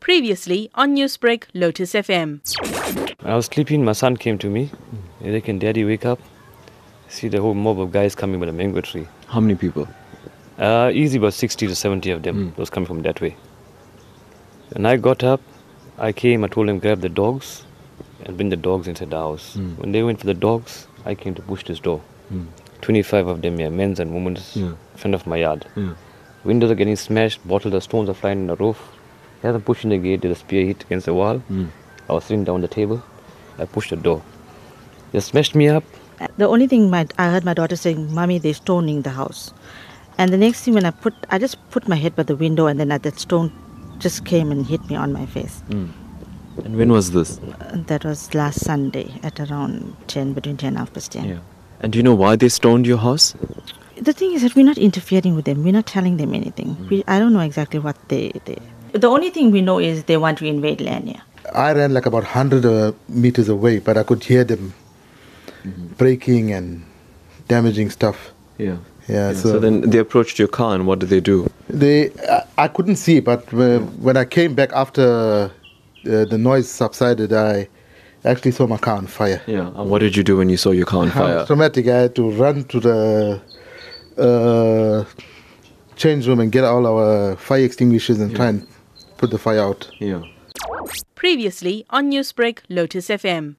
Previously on Newsbreak, Lotus FM. I was sleeping, my son came to me. He's like, can daddy wake up? See the whole mob of guys coming with a mango tree. How many people? Uh, easy about 60 to 70 of them hmm. was coming from that way. And I got up, I came, I told them grab the dogs and bring the dogs inside the house. Hmm. When they went for the dogs, I came to push this door. Hmm. 25 of them, yeah, men's and women's, Yeah. in front of my yard. Yeah. Windows are getting smashed, bottles of stones are flying in the roof. As I'm pushing the gate, the spear hit against the wall. Hmm. I was sitting down the table. I pushed the door. They smashed me up. Uh, the only thing my I heard my daughter saying, "Mommy, they're stoning the house," and the next thing when I put, I just put my head by the window, and then that stone just came and hit me on my face. Hmm. And when was this? Uh, that was last Sunday at around ten, between ten and half past ten. Yeah. And do you know why they stoned your house? The thing is that we're not interfering with them. We're not telling them anything. Hmm. We, I don't know exactly what they, they. The only thing we know is they want to invade Lania. I ran like about 100 uh, meters away, but I could hear them breaking and damaging stuff. Yeah. Yeah, So, so, then they approached your car, and what did they do? they, I, I couldn't see, but uh, when I came back after uh, the noise subsided, I actually saw my car on fire. Yeah. And what did you do when you saw your car on I fire? was traumatic. I had to run to the uh, change room and get all our fire extinguishers and try and put the fire out. Yeah. Previously on Newsbreak, Lotus FM.